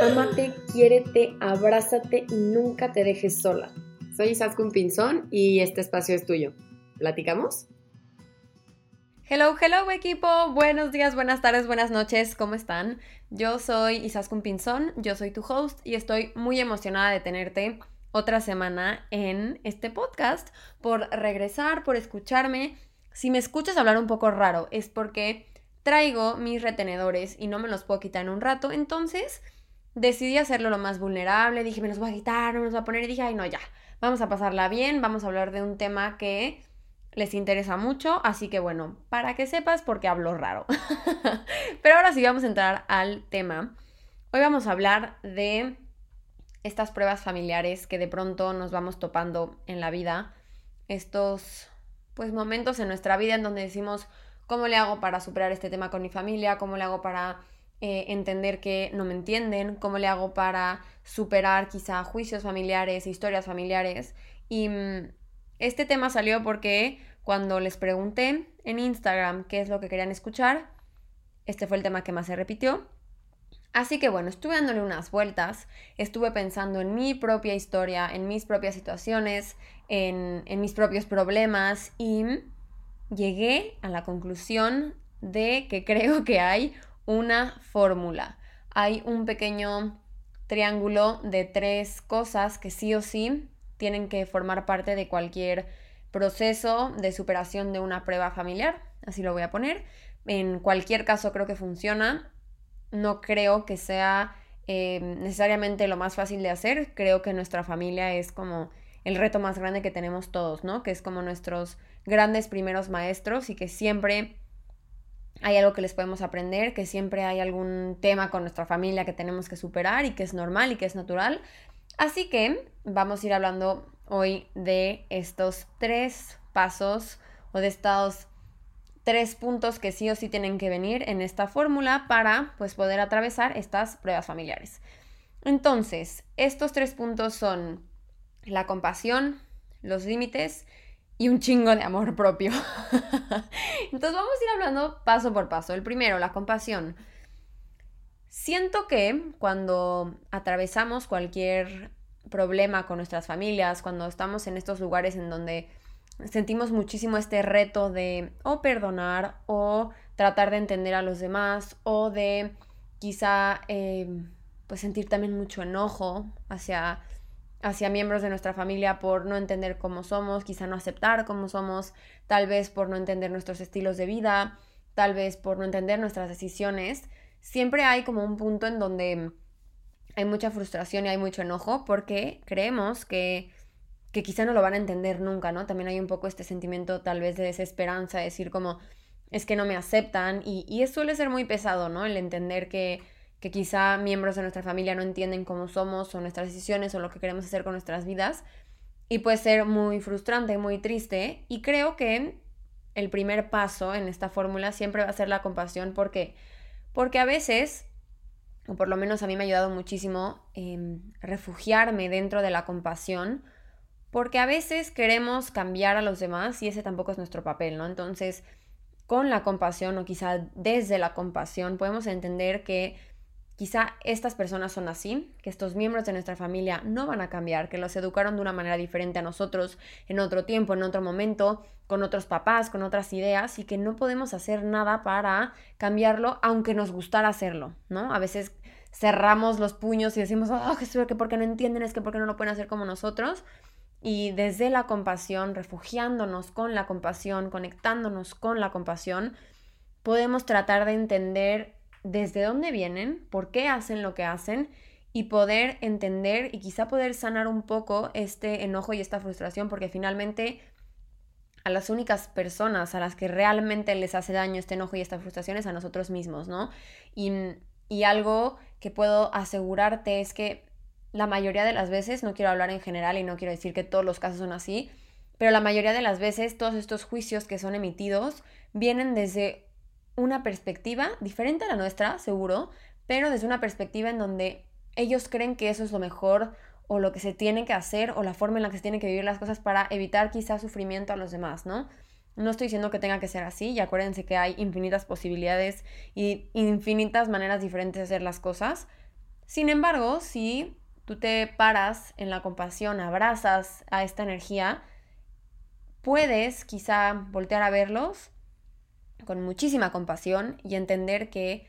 Amate, quiérete, abrázate y nunca te dejes sola. Soy Isaskun Pinzón y este espacio es tuyo. ¿Platicamos? Hello, hello equipo, buenos días, buenas tardes, buenas noches, ¿cómo están? Yo soy Isaskun Pinzón, yo soy tu host y estoy muy emocionada de tenerte otra semana en este podcast por regresar, por escucharme. Si me escuchas hablar un poco raro es porque traigo mis retenedores y no me los puedo quitar en un rato, entonces decidí hacerlo lo más vulnerable, dije me los voy a quitar, no me los voy a poner y dije, ay no, ya, vamos a pasarla bien, vamos a hablar de un tema que les interesa mucho, así que bueno, para que sepas porque hablo raro. Pero ahora sí vamos a entrar al tema. Hoy vamos a hablar de estas pruebas familiares que de pronto nos vamos topando en la vida, estos pues momentos en nuestra vida en donde decimos, ¿cómo le hago para superar este tema con mi familia? ¿Cómo le hago para eh, entender que no me entienden? ¿Cómo le hago para superar quizá juicios familiares, historias familiares? Y mm, este tema salió porque cuando les pregunté en Instagram qué es lo que querían escuchar, este fue el tema que más se repitió. Así que bueno, estuve dándole unas vueltas, estuve pensando en mi propia historia, en mis propias situaciones, en, en mis propios problemas y llegué a la conclusión de que creo que hay una fórmula. Hay un pequeño triángulo de tres cosas que sí o sí tienen que formar parte de cualquier proceso de superación de una prueba familiar, así lo voy a poner. En cualquier caso creo que funciona. No creo que sea eh, necesariamente lo más fácil de hacer. Creo que nuestra familia es como el reto más grande que tenemos todos, ¿no? Que es como nuestros grandes primeros maestros y que siempre hay algo que les podemos aprender, que siempre hay algún tema con nuestra familia que tenemos que superar y que es normal y que es natural, Así que vamos a ir hablando hoy de estos tres pasos o de estos tres puntos que sí o sí tienen que venir en esta fórmula para pues poder atravesar estas pruebas familiares. Entonces, estos tres puntos son la compasión, los límites y un chingo de amor propio. Entonces vamos a ir hablando paso por paso. El primero, la compasión. Siento que cuando atravesamos cualquier problema con nuestras familias, cuando estamos en estos lugares en donde sentimos muchísimo este reto de o perdonar o tratar de entender a los demás o de quizá em, pues sentir también mucho enojo hacia, hacia miembros de nuestra familia por no entender cómo somos, quizá no aceptar cómo somos, tal vez por no entender nuestros estilos de vida, tal vez por no entender nuestras decisiones siempre hay como un punto en donde hay mucha frustración y hay mucho enojo porque creemos que, que quizá no lo van a entender nunca, ¿no? También hay un poco este sentimiento tal vez de desesperanza, decir como, es que no me aceptan y, y suele ser muy pesado, ¿no? El entender que, que quizá miembros de nuestra familia no entienden cómo somos o nuestras decisiones o lo que queremos hacer con nuestras vidas y puede ser muy frustrante, muy triste y creo que el primer paso en esta fórmula siempre va a ser la compasión porque porque a veces, o por lo menos a mí me ha ayudado muchísimo, em, refugiarme dentro de la compasión, porque a veces queremos cambiar a los demás y ese tampoco es nuestro papel, ¿no? Entonces, con la compasión o quizá desde la compasión podemos entender que Quizá estas personas son así, que estos miembros de nuestra familia no van a cambiar, que los educaron de una manera diferente a nosotros en otro tiempo, en otro momento, con otros papás, con otras ideas y que no podemos hacer nada para cambiarlo aunque nos gustara hacerlo, ¿no? A veces cerramos los puños y decimos, oh, que porque no entienden, es que porque no lo pueden hacer como nosotros. Y desde la compasión, refugiándonos con la compasión, conectándonos con la compasión, podemos tratar de entender desde dónde vienen, por qué hacen lo que hacen y poder entender y quizá poder sanar un poco este enojo y esta frustración, porque finalmente a las únicas personas a las que realmente les hace daño este enojo y esta frustración es a nosotros mismos, ¿no? Y, y algo que puedo asegurarte es que la mayoría de las veces, no quiero hablar en general y no quiero decir que todos los casos son así, pero la mayoría de las veces todos estos juicios que son emitidos vienen desde una perspectiva diferente a la nuestra, seguro, pero desde una perspectiva en donde ellos creen que eso es lo mejor o lo que se tiene que hacer o la forma en la que se tienen que vivir las cosas para evitar quizás sufrimiento a los demás, ¿no? No estoy diciendo que tenga que ser así y acuérdense que hay infinitas posibilidades y infinitas maneras diferentes de hacer las cosas. Sin embargo, si tú te paras en la compasión, abrazas a esta energía, puedes quizá voltear a verlos con muchísima compasión y entender que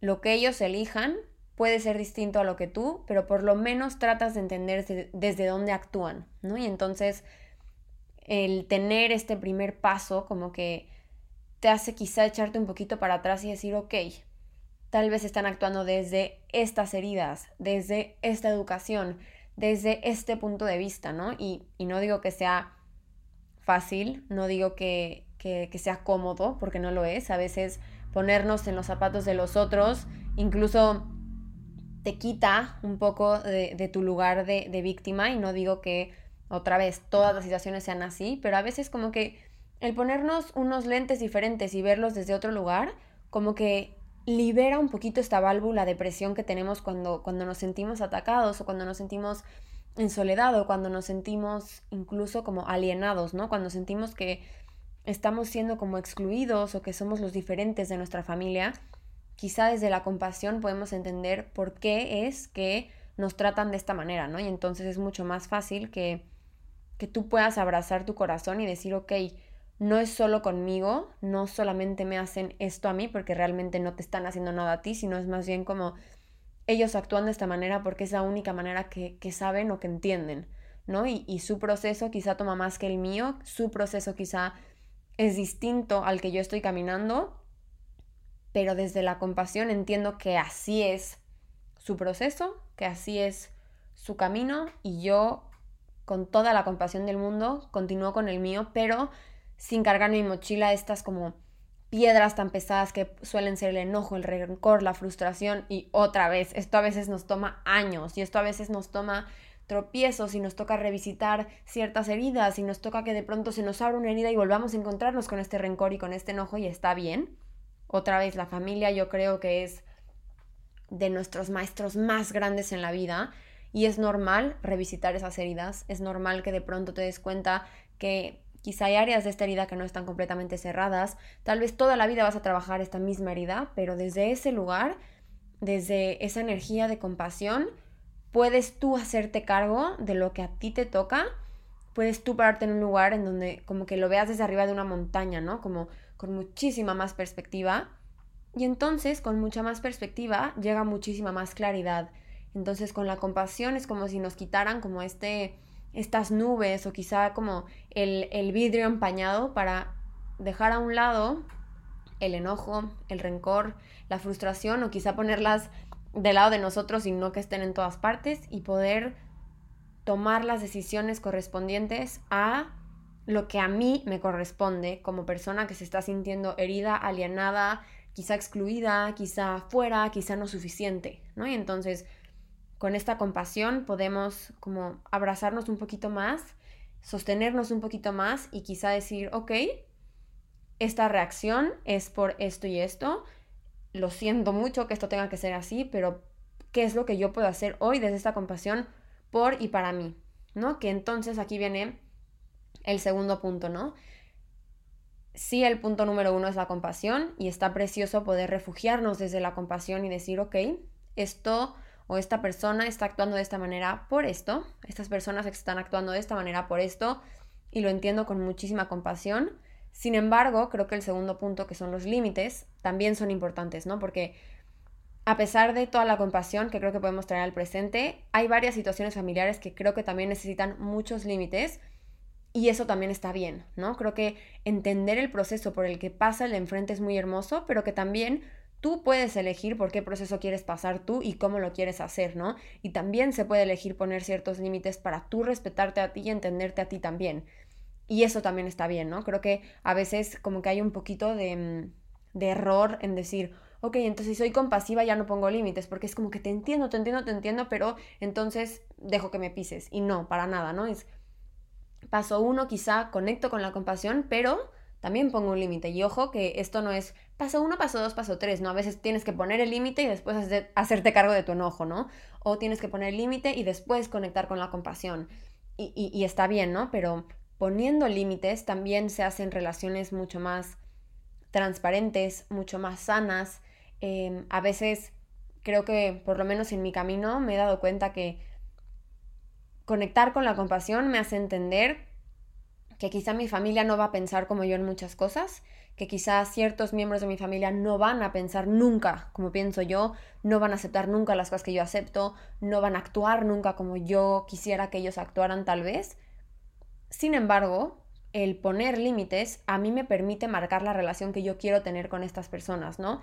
lo que ellos elijan puede ser distinto a lo que tú, pero por lo menos tratas de entender desde, dónde actúan, ¿no? Y entonces el tener este primer paso como que te hace quizá echarte un poquito para atrás y decir, ok, tal vez están actuando desde estas heridas, desde esta educación, desde este punto de vista, ¿no? Y, no digo que sea fácil, no digo que, que, sea cómodo, porque no lo es. A veces ponernos en los zapatos de los otros, incluso te quita un poco de, tu lugar de, de víctima y no digo que otra vez todas las situaciones sean así, pero a veces como que el ponernos unos lentes diferentes y verlos desde otro lugar, como que libera un poquito esta válvula de presión que tenemos cuando, cuando nos sentimos atacados o cuando nos sentimos en soledad o cuando nos sentimos incluso como alienados, ¿no? Cuando sentimos que estamos siendo como excluidos o que somos los diferentes de nuestra familia, quizá desde la compasión podemos entender por qué es que nos tratan de esta manera, ¿no? Y entonces es mucho más fácil que que tú puedas abrazar tu corazón y decir, ok, no es solo conmigo, no solamente me hacen esto a mí porque realmente no te están haciendo nada a ti, sino es más bien como ellos actúan de esta manera porque es la única manera que, saben o que entienden, ¿no? Y, y su proceso quizá toma más que el mío, su proceso quizá es distinto al que yo estoy caminando, pero desde la compasión entiendo que así es su proceso, que así es su camino y yo con toda la compasión del mundo, continúo con el mío, pero sin cargar mi mochila estas como piedras tan pesadas que suelen ser el enojo, el rencor, la frustración y otra vez, esto a veces nos toma años y esto a veces nos toma tropiezos y nos toca revisitar ciertas heridas y nos toca que de pronto se nos abra una herida y volvamos a encontrarnos con este rencor y con este enojo y está bien. Otra vez, la familia yo creo que es de nuestros maestros más grandes en la vida y es normal revisitar esas heridas, es normal que de pronto te des cuenta que quizá hay áreas de esta herida que no están completamente cerradas, tal vez toda la vida vas a trabajar esta misma herida, pero desde ese lugar, desde esa energía de compasión, puedes tú hacerte cargo de lo que a ti te toca, puedes tú pararte en un lugar en donde como que lo veas desde arriba de una montaña, ¿no? Como con muchísima más perspectiva. Y entonces, con mucha más perspectiva, llega muchísima más claridad entonces con la compasión es como si nos quitaran como este, estas nubes o quizá como el, el vidrio empañado para dejar a un lado el enojo, el rencor, la frustración o quizá ponerlas del lado de nosotros y no que estén en todas partes y poder tomar las decisiones correspondientes a lo que a mí me corresponde como persona que se está sintiendo herida, alienada, quizá excluida, quizá fuera, quizá no suficiente, ¿no? Y entonces con esta compasión podemos como abrazarnos un poquito más, sostenernos un poquito más y quizá decir, ok, esta reacción es por esto y esto, lo siento mucho que esto tenga que ser así, pero ¿qué es lo que yo puedo hacer hoy desde esta compasión por y para mí? ¿No? Que entonces aquí viene el segundo punto, ¿no? Sí, el punto número uno es la compasión y está precioso poder refugiarnos desde la compasión y decir, ok, esto o esta persona está actuando de esta manera por esto, estas personas están actuando de esta manera por esto, y lo entiendo con muchísima compasión. Sin embargo, creo que el segundo punto, que son los límites, también son importantes, ¿no? Porque a pesar de toda la compasión que creo que podemos traer al presente, hay varias situaciones familiares que creo que también necesitan muchos límites y eso también está bien, ¿no? Creo que entender el proceso por el que pasa el enfrente es muy hermoso, pero que también Tú puedes elegir por qué proceso quieres pasar tú y cómo lo quieres hacer, ¿no? Y también se puede elegir poner ciertos límites para tú respetarte a ti y entenderte a ti también. Y eso también está bien, ¿no? Creo que a veces como que hay un poquito de, mm, de error en decir, ok, entonces si soy compasiva ya no pongo límites, porque es como que te entiendo, te entiendo, te entiendo, pero entonces dejo que me pises. Y no, para nada, ¿no? Es paso uno, quizá conecto con la compasión, pero también pongo un límite. Y ojo que esto no es paso uno, paso dos, paso tres, ¿no? A veces tienes que poner el límite y después hacerte cargo de tu enojo, ¿no? O tienes que poner el límite y después conectar con la compasión. Y, y, está bien, ¿no? Pero poniendo límites también se hacen relaciones mucho más transparentes, mucho más sanas. Em, a veces creo que, por lo menos en mi camino, me he dado cuenta que conectar con la compasión me hace entender que quizá mi familia no va a pensar como yo en muchas cosas, que quizá ciertos miembros de mi familia no van a pensar nunca como pienso yo, no van a aceptar nunca las cosas que yo acepto, no van a actuar nunca como yo quisiera que ellos actuaran tal vez. Sin embargo, el poner límites a mí me permite marcar la relación que yo quiero tener con estas personas, ¿no?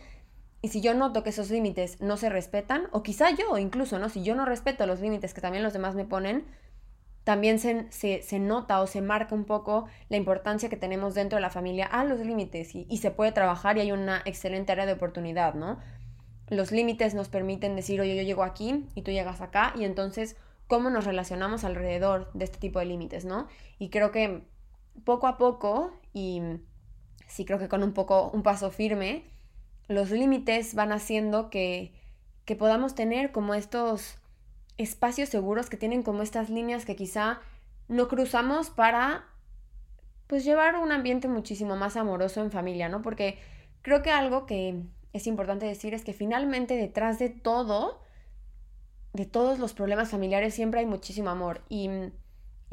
Y si yo noto que esos límites no se respetan, o quizá yo incluso, ¿no? Si yo no respeto los límites que también los demás me ponen, también se, se, nota o se marca un poco la importancia que tenemos dentro de la familia a los límites y, y se puede trabajar y hay una excelente área de oportunidad, ¿no? Los límites nos permiten decir, oye, yo llego aquí y tú llegas acá y entonces, ¿cómo nos relacionamos alrededor de este tipo de límites, ¿no? Y creo que poco a poco, y sí creo que con un poco, un paso firme, los límites van haciendo que, que podamos tener como estos espacios seguros que tienen como estas líneas que quizá no cruzamos para pues llevar un ambiente muchísimo más amoroso en familia, ¿no? Porque creo que algo que es importante decir es que finalmente detrás de todo, de todos los problemas familiares, siempre hay muchísimo amor. Y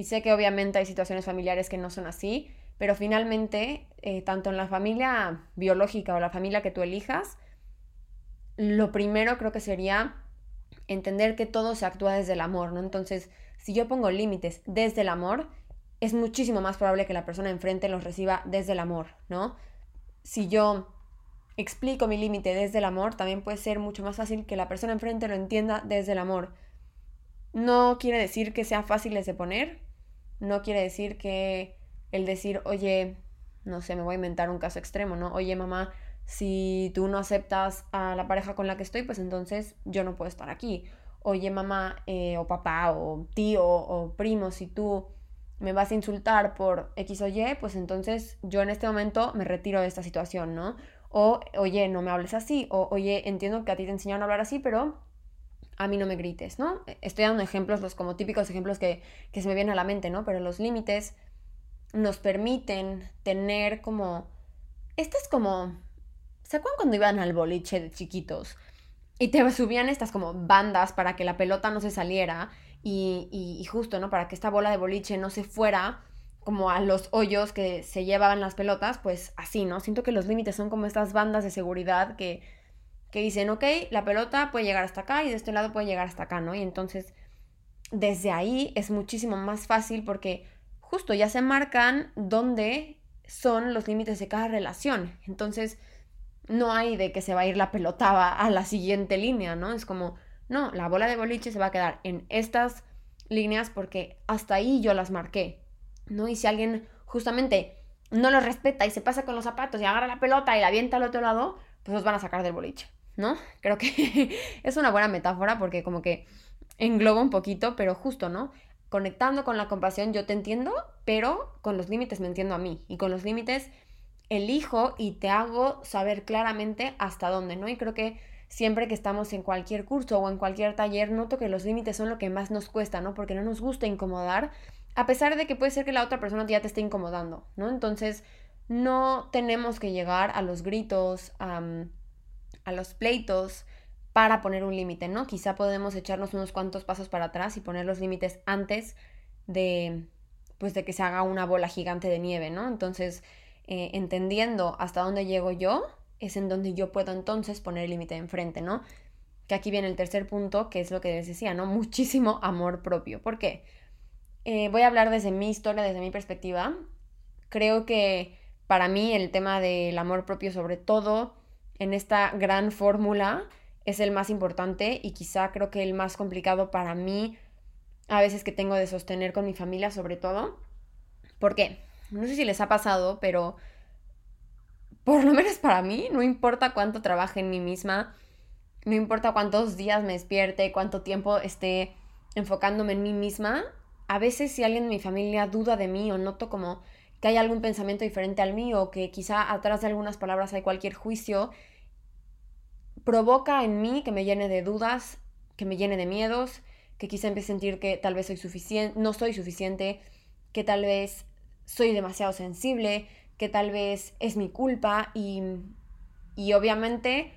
sé que obviamente hay situaciones familiares que no son así, pero finalmente, eh, tanto en la familia biológica o la familia que tú elijas, lo primero creo que sería entender que todo se actúa desde el amor, ¿no? Entonces, si yo pongo límites desde el amor, es muchísimo más probable que la persona enfrente los reciba desde el amor, ¿no? Si yo explico mi límite desde el amor, también puede ser mucho más fácil que la persona enfrente lo entienda desde el amor. No quiere decir que sea fáciles de poner, no quiere decir que el decir, oye, no sé, me voy a inventar un caso extremo, ¿no? Oye, mamá, si tú no aceptas a la pareja con la que estoy, pues entonces yo no puedo estar aquí. Oye, mamá, eh, o papá, o tío, o primo, si tú me vas a insultar por X o Y, pues entonces yo en este momento me retiro de esta situación, ¿no? O, oye, no me hables así, o, oye, entiendo que a ti te enseñaron a hablar así, pero a mí no me grites, ¿no? Estoy dando ejemplos, los como típicos ejemplos que, se me vienen a la mente, ¿no? Pero los límites nos permiten tener como... Estas como... ¿Se acuerdan cuando iban al boliche de chiquitos? Y te subían estas como bandas para que la pelota no se saliera y, y, justo, ¿no? Para que esta bola de boliche no se fuera como a los hoyos que se llevaban las pelotas, pues así, ¿no? Siento que los límites son como estas bandas de seguridad que que dicen, ok, la pelota puede llegar hasta acá y de este lado puede llegar hasta acá, ¿no? Y entonces, desde ahí es muchísimo más fácil porque justo ya se marcan dónde son los límites de cada relación. Entonces, no hay de que se va a ir la pelota a la siguiente línea, ¿no? Es como, no, la bola de boliche se va a quedar en estas líneas porque hasta ahí yo las marqué, ¿no? Y si alguien justamente no lo respeta y se pasa con los zapatos y agarra la pelota y la avienta al otro lado, pues los van a sacar del boliche. ¿no? Creo que es una buena metáfora porque como que engloba un poquito, pero justo, ¿no? Conectando con la compasión yo te entiendo, pero con los límites me entiendo a mí y con los límites elijo y te hago saber claramente hasta dónde, ¿no? Y creo que siempre que estamos en cualquier curso o en cualquier taller, noto que los límites son lo que más nos cuesta, ¿no? Porque no nos gusta incomodar, a pesar de que puede ser que la otra persona ya te esté incomodando, ¿no? Entonces, no tenemos que llegar a los gritos, a los pleitos para poner un límite, ¿no? Quizá podemos echarnos unos cuantos pasos para atrás y poner los límites antes de, pues, de que se haga una bola gigante de nieve, ¿no? Entonces, eh, entendiendo hasta dónde llego yo, es en donde yo puedo entonces poner el límite enfrente, ¿no? Que aquí viene el tercer punto, que es lo que les decía, ¿no? Muchísimo amor propio. ¿Por qué? Eh, voy a hablar desde mi historia, desde mi perspectiva. Creo que para mí el tema del amor propio sobre todo en esta gran fórmula es el más importante y quizá creo que el más complicado para mí a veces que tengo de sostener con mi familia sobre todo. ¿Por qué? No sé si les ha pasado, pero por lo menos para mí, no importa cuánto trabaje en mí misma, no importa cuántos días me despierte, cuánto tiempo esté enfocándome en mí misma, a veces si alguien en mi familia duda de mí o noto como que hay algún pensamiento diferente al mío o que quizá atrás de algunas palabras hay cualquier juicio, provoca en mí que me llene de dudas, que me llene de miedos, que quizá empiece a sentir que tal vez soy no soy suficiente, que tal vez soy demasiado sensible, que tal vez es mi culpa y, y obviamente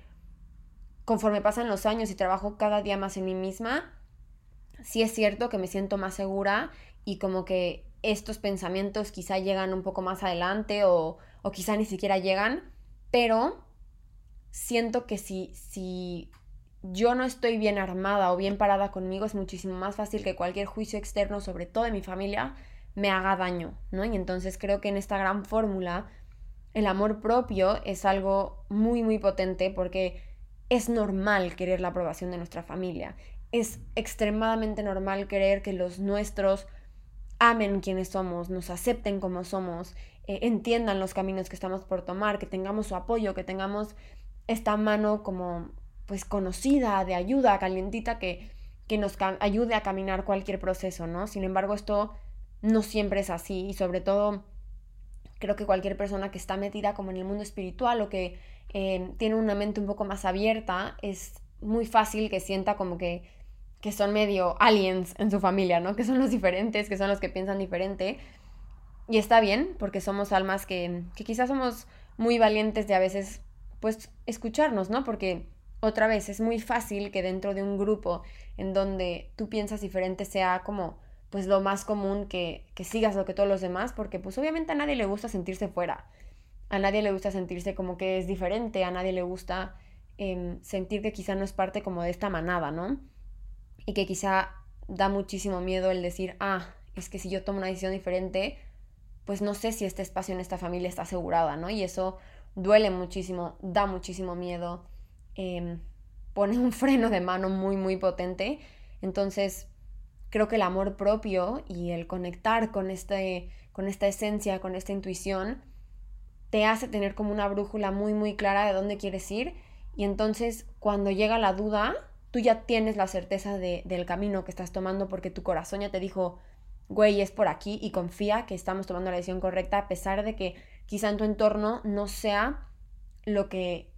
conforme pasan los años y trabajo cada día más en mí misma, sí es cierto que me siento más segura y como que estos pensamientos quizá llegan un poco más adelante o, o quizá ni siquiera llegan, pero siento que si, si yo no estoy bien armada o bien parada conmigo, es muchísimo más fácil que cualquier juicio externo, sobre todo de mi familia, me haga daño, ¿no? Y entonces creo que en esta gran fórmula el amor propio es algo muy, muy potente porque es normal querer la aprobación de nuestra familia. Es extremadamente normal querer que los nuestros amen quienes somos, nos acepten como somos, eh, entiendan los caminos que estamos por tomar, que tengamos su apoyo, que tengamos esta mano como pues conocida, de ayuda, calientita, que, que nos ayude a caminar cualquier proceso, ¿no? Sin embargo, esto no siempre es así y sobre todo creo que cualquier persona que está metida como en el mundo espiritual o que eh, tiene una mente un poco más abierta, es muy fácil que sienta como que, que son medio aliens en su familia, ¿no? Que son los diferentes, que son los que piensan diferente. Y está bien, porque somos almas que, que quizás somos muy valientes de a veces, pues, escucharnos, ¿no? Porque otra vez es muy fácil que dentro de un grupo en donde tú piensas diferente sea como pues lo más común que, que sigas lo que todos los demás, porque pues obviamente a nadie le gusta sentirse fuera, a nadie le gusta sentirse como que es diferente, a nadie le gusta em, sentir que quizá no es parte como de esta manada, ¿no? Y que quizá da muchísimo miedo el decir, ah, es que si yo tomo una decisión diferente, pues no sé si este espacio en esta familia está asegurada, ¿no? Y eso duele muchísimo, da muchísimo miedo Em, pone un freno de mano muy, muy potente. Entonces, creo que el amor propio y el conectar con, este, con esta esencia, con esta intuición, te hace tener como una brújula muy, muy clara de dónde quieres ir. Y entonces, cuando llega la duda, tú ya tienes la certeza de, del camino que estás tomando porque tu corazón ya te dijo, güey, es por aquí y confía que estamos tomando la decisión correcta a pesar de que quizá en tu entorno no sea lo que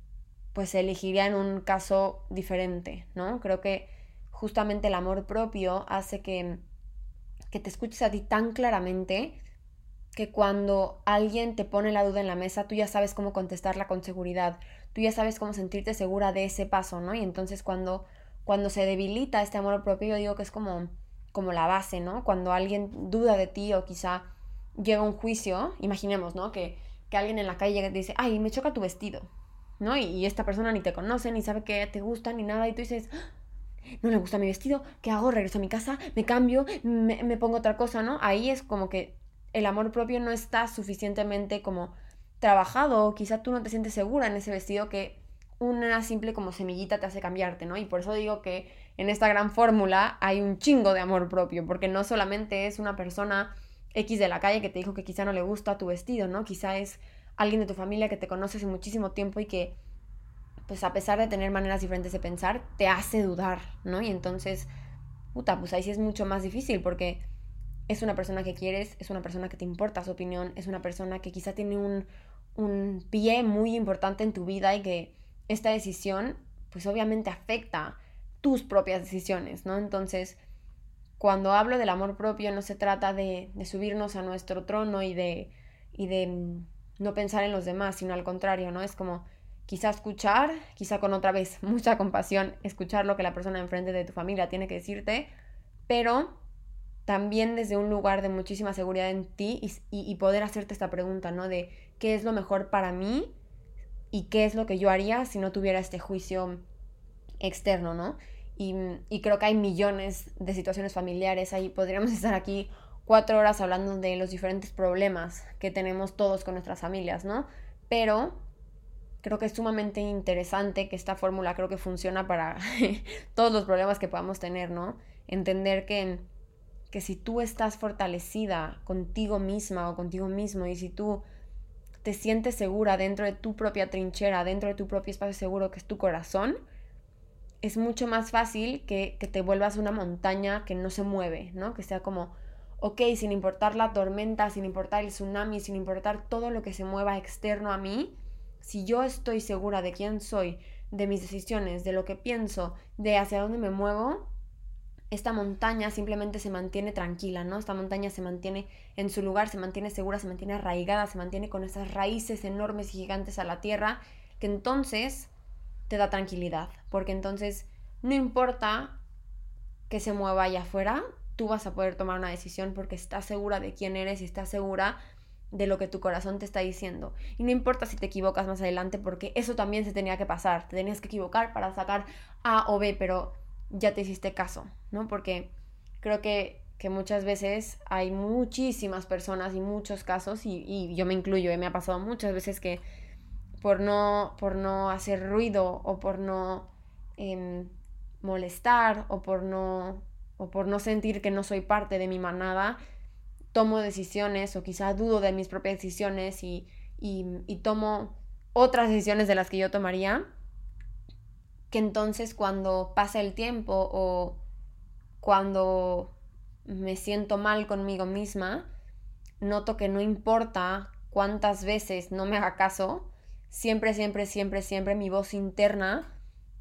pues elegiría en un caso diferente, ¿no? Creo que justamente el amor propio hace que, que te escuches a ti tan claramente que cuando alguien te pone la duda en la mesa, tú ya sabes cómo contestarla con seguridad, tú ya sabes cómo sentirte segura de ese paso, ¿no? Y entonces cuando, cuando se debilita este amor propio, yo digo que es como, como la base, ¿no? Cuando alguien duda de ti o quizá llega un juicio, imaginemos, ¿no? Que, que alguien en la calle te dice, ay, me choca tu vestido, ¿no? Y, esta persona ni te conoce, ni sabe que te gusta, ni nada, y tú dices, ah, no le gusta mi vestido, ¿qué hago? Regreso a mi casa, me cambio, me, pongo otra cosa, ¿no? Ahí es como que el amor propio no está suficientemente como trabajado, quizá tú no te sientes segura en ese vestido que una simple como semillita te hace cambiarte, ¿no? Y por eso digo que en esta gran fórmula hay un chingo de amor propio, porque no solamente es una persona X de la calle que te dijo que quizá no le gusta tu vestido, ¿no? Quizá es alguien de tu familia que te conoce hace muchísimo tiempo y que, pues a pesar de tener maneras diferentes de pensar, te hace dudar, ¿no? Y entonces, puta, pues ahí sí es mucho más difícil porque es una persona que quieres, es una persona que te importa su opinión, es una persona que quizá tiene un, un pie muy importante en tu vida y que esta decisión, pues obviamente afecta tus propias decisiones, ¿no? Entonces, cuando hablo del amor propio no se trata de, de subirnos a nuestro trono y de, y de no pensar en los demás, sino al contrario, ¿no? Es como quizá escuchar, quizá con otra vez mucha compasión, escuchar lo que la persona enfrente de tu familia tiene que decirte, pero también desde un lugar de muchísima seguridad en ti y, poder hacerte esta pregunta, ¿no? De qué es lo mejor para mí y qué es lo que yo haría si no tuviera este juicio externo, ¿no? Y, y creo que hay millones de situaciones familiares, ahí podríamos estar aquí cuatro horas hablando de los diferentes problemas que tenemos todos con nuestras familias, ¿no? Pero creo que es sumamente interesante que esta fórmula creo que funciona para todos los problemas que podamos tener, ¿no? Entender que, que si tú estás fortalecida contigo misma o contigo mismo y si tú te sientes segura dentro de tu propia trinchera, dentro de tu propio espacio seguro que es tu corazón, es mucho más fácil que, que te vuelvas una montaña que no se mueve, ¿no? Que sea como ok, sin importar la tormenta, sin importar el tsunami, sin importar todo lo que se mueva externo a mí, si yo estoy segura de quién soy, de mis decisiones, de lo que pienso, de hacia dónde me muevo, esta montaña simplemente se mantiene tranquila, ¿no? Esta montaña se mantiene en su lugar, se mantiene segura, se mantiene arraigada, se mantiene con esas raíces enormes y gigantes a la tierra, que entonces te da tranquilidad, porque entonces no importa que se mueva allá afuera, tú vas a poder tomar una decisión porque estás segura de quién eres y estás segura de lo que tu corazón te está diciendo. Y no importa si te equivocas más adelante, porque eso también se tenía que pasar. Te tenías que equivocar para sacar A o B, pero ya te hiciste caso, ¿no? Porque creo que, que muchas veces hay muchísimas personas y muchos casos, y, yo me incluyo, me ha pasado muchas veces que por no, por no hacer ruido o por no em, molestar o por no, o por no sentir que no soy parte de mi manada, tomo decisiones o quizá dudo de mis propias decisiones y, y, tomo otras decisiones de las que yo tomaría, que entonces cuando pasa el tiempo o cuando me siento mal conmigo misma, noto que no importa cuántas veces no me haga caso, siempre, siempre, siempre, siempre mi voz interna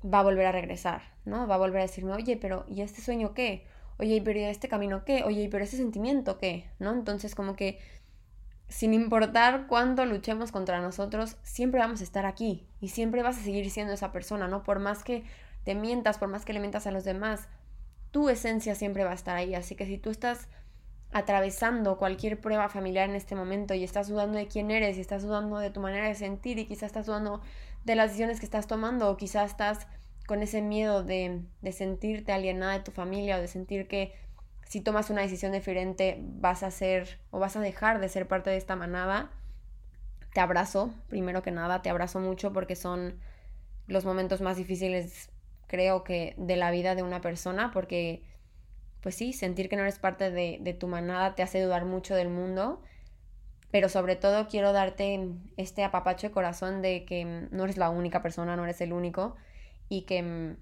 va a volver a regresar, ¿no? Va a volver a decirme, oye, pero ¿y este sueño qué? oye, pero este camino qué? Oye, pero ese sentimiento qué? ¿No? Entonces como que sin importar cuánto luchemos contra nosotros, siempre vamos a estar aquí y siempre vas a seguir siendo esa persona, ¿no? Por más que te mientas, por más que le mientas a los demás, tu esencia siempre va a estar ahí. Así que si tú estás atravesando cualquier prueba familiar en este momento y estás dudando de quién eres y estás dudando de tu manera de sentir y quizás estás dudando de las decisiones que estás tomando o quizás estás con ese miedo de, sentirte alienada de tu familia o de sentir que si tomas una decisión diferente vas a ser o vas a dejar de ser parte de esta manada, te abrazo, primero que nada, te abrazo mucho porque son los momentos más difíciles, creo que, de la vida de una persona, porque, pues sí, sentir que no eres parte de, de tu manada te hace dudar mucho del mundo, pero sobre todo quiero darte este apapacho de corazón de que no eres la única persona, no eres el único, y que mm,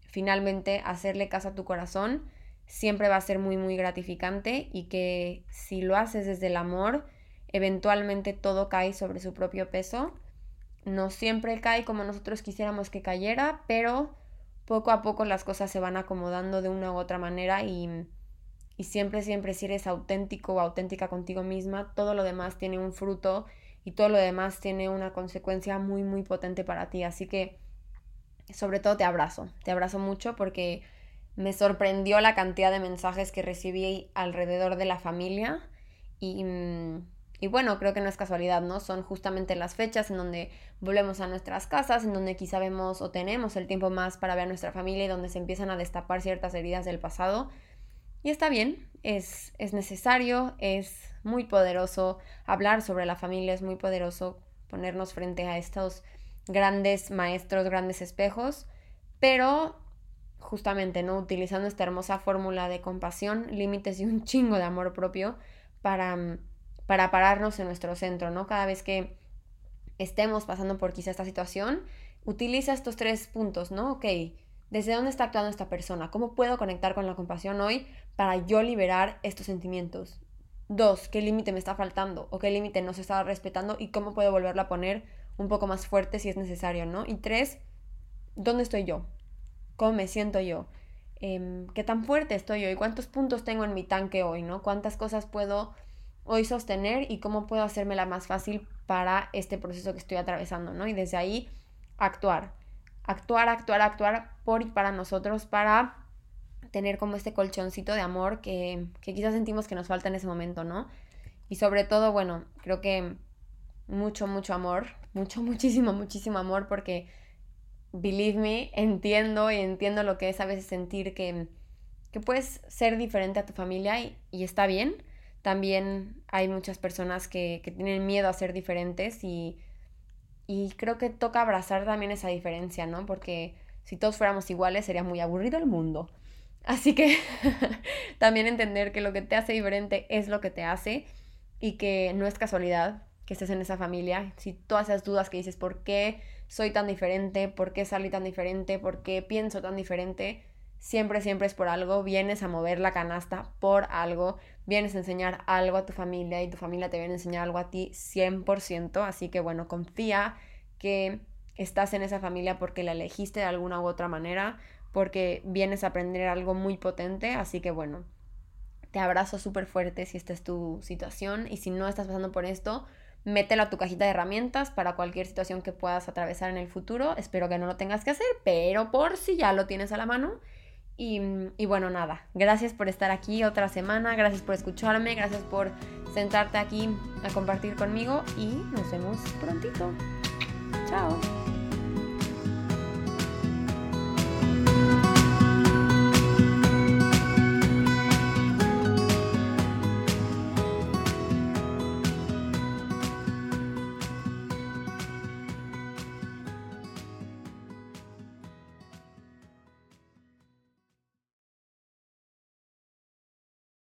finalmente hacerle caso a tu corazón siempre va a ser muy muy gratificante y que si lo haces desde el amor, eventualmente todo cae sobre su propio peso. No siempre cae como nosotros quisiéramos que cayera, pero poco a poco las cosas se van acomodando de una u otra manera y, y siempre, siempre si eres auténtico o auténtica contigo misma, todo lo demás tiene un fruto y todo lo demás tiene una consecuencia muy, muy potente para ti. Así que sobre todo te abrazo, te abrazo mucho porque me sorprendió la cantidad de mensajes que recibí alrededor de la familia y, y, bueno, creo que no es casualidad, ¿no? Son justamente las fechas en donde volvemos a nuestras casas, en donde quizá vemos o tenemos el tiempo más para ver a nuestra familia y donde se empiezan a destapar ciertas heridas del pasado. Y está bien, es, es necesario, es muy poderoso hablar sobre la familia, es muy poderoso ponernos frente a estos grandes maestros, grandes espejos, pero justamente, ¿no? Utilizando esta hermosa fórmula de compasión, límites y un chingo de amor propio para, mm, para pararnos en nuestro centro, ¿no? Cada vez que estemos pasando por quizá esta situación, utiliza estos tres puntos, ¿no? Ok, ¿desde dónde está actuando esta persona? ¿Cómo puedo conectar con la compasión hoy para yo liberar estos sentimientos? Dos, ¿qué límite me está faltando? ¿O qué límite no se está respetando? ¿Y cómo puedo volverlo a poner un poco más fuerte si es necesario, ¿no? Y tres, ¿dónde estoy yo? ¿Cómo me siento yo? Em, ¿Qué tan fuerte estoy hoy? ¿Cuántos puntos tengo en mi tanque hoy, ¿no? ¿Cuántas cosas puedo hoy sostener y cómo puedo hacérmela más fácil para este proceso que estoy atravesando, ¿no? Y desde ahí actuar. Actuar, actuar, actuar por y para nosotros para tener como este colchoncito de amor que, que quizás sentimos que nos falta en ese momento, ¿no? Y sobre todo, bueno, creo que mucho, mucho amor, mucho, muchísimo, muchísimo amor porque, believe me, entiendo y entiendo lo que es a veces sentir que, que puedes ser diferente a tu familia y, está bien. También hay muchas personas que, que, tienen miedo a ser diferentes y, y creo que toca abrazar también esa diferencia, ¿no? Porque si todos fuéramos iguales sería muy aburrido el mundo. Así que también entender que lo que te hace diferente es lo que te hace y que no es casualidad, que estés en esa familia, si todas esas dudas que dices, ¿por qué soy tan diferente? ¿Por qué salí tan diferente? ¿Por qué pienso tan diferente? Siempre, siempre es por algo, vienes a mover la canasta por algo, vienes a enseñar algo a tu familia y tu familia te viene a enseñar algo a ti 100%, así que bueno, confía que estás en esa familia porque la elegiste de alguna u otra manera, porque vienes a aprender algo muy potente, así que bueno, te abrazo súper fuerte si esta es tu situación y si no estás pasando por esto, mételo a tu cajita de herramientas para cualquier situación que puedas atravesar en el futuro. Espero que no lo tengas que hacer, pero por si ya lo tienes a la mano. Y, y, bueno, nada, gracias por estar aquí otra semana, gracias por escucharme, gracias por sentarte aquí a compartir conmigo y nos vemos prontito. Chao.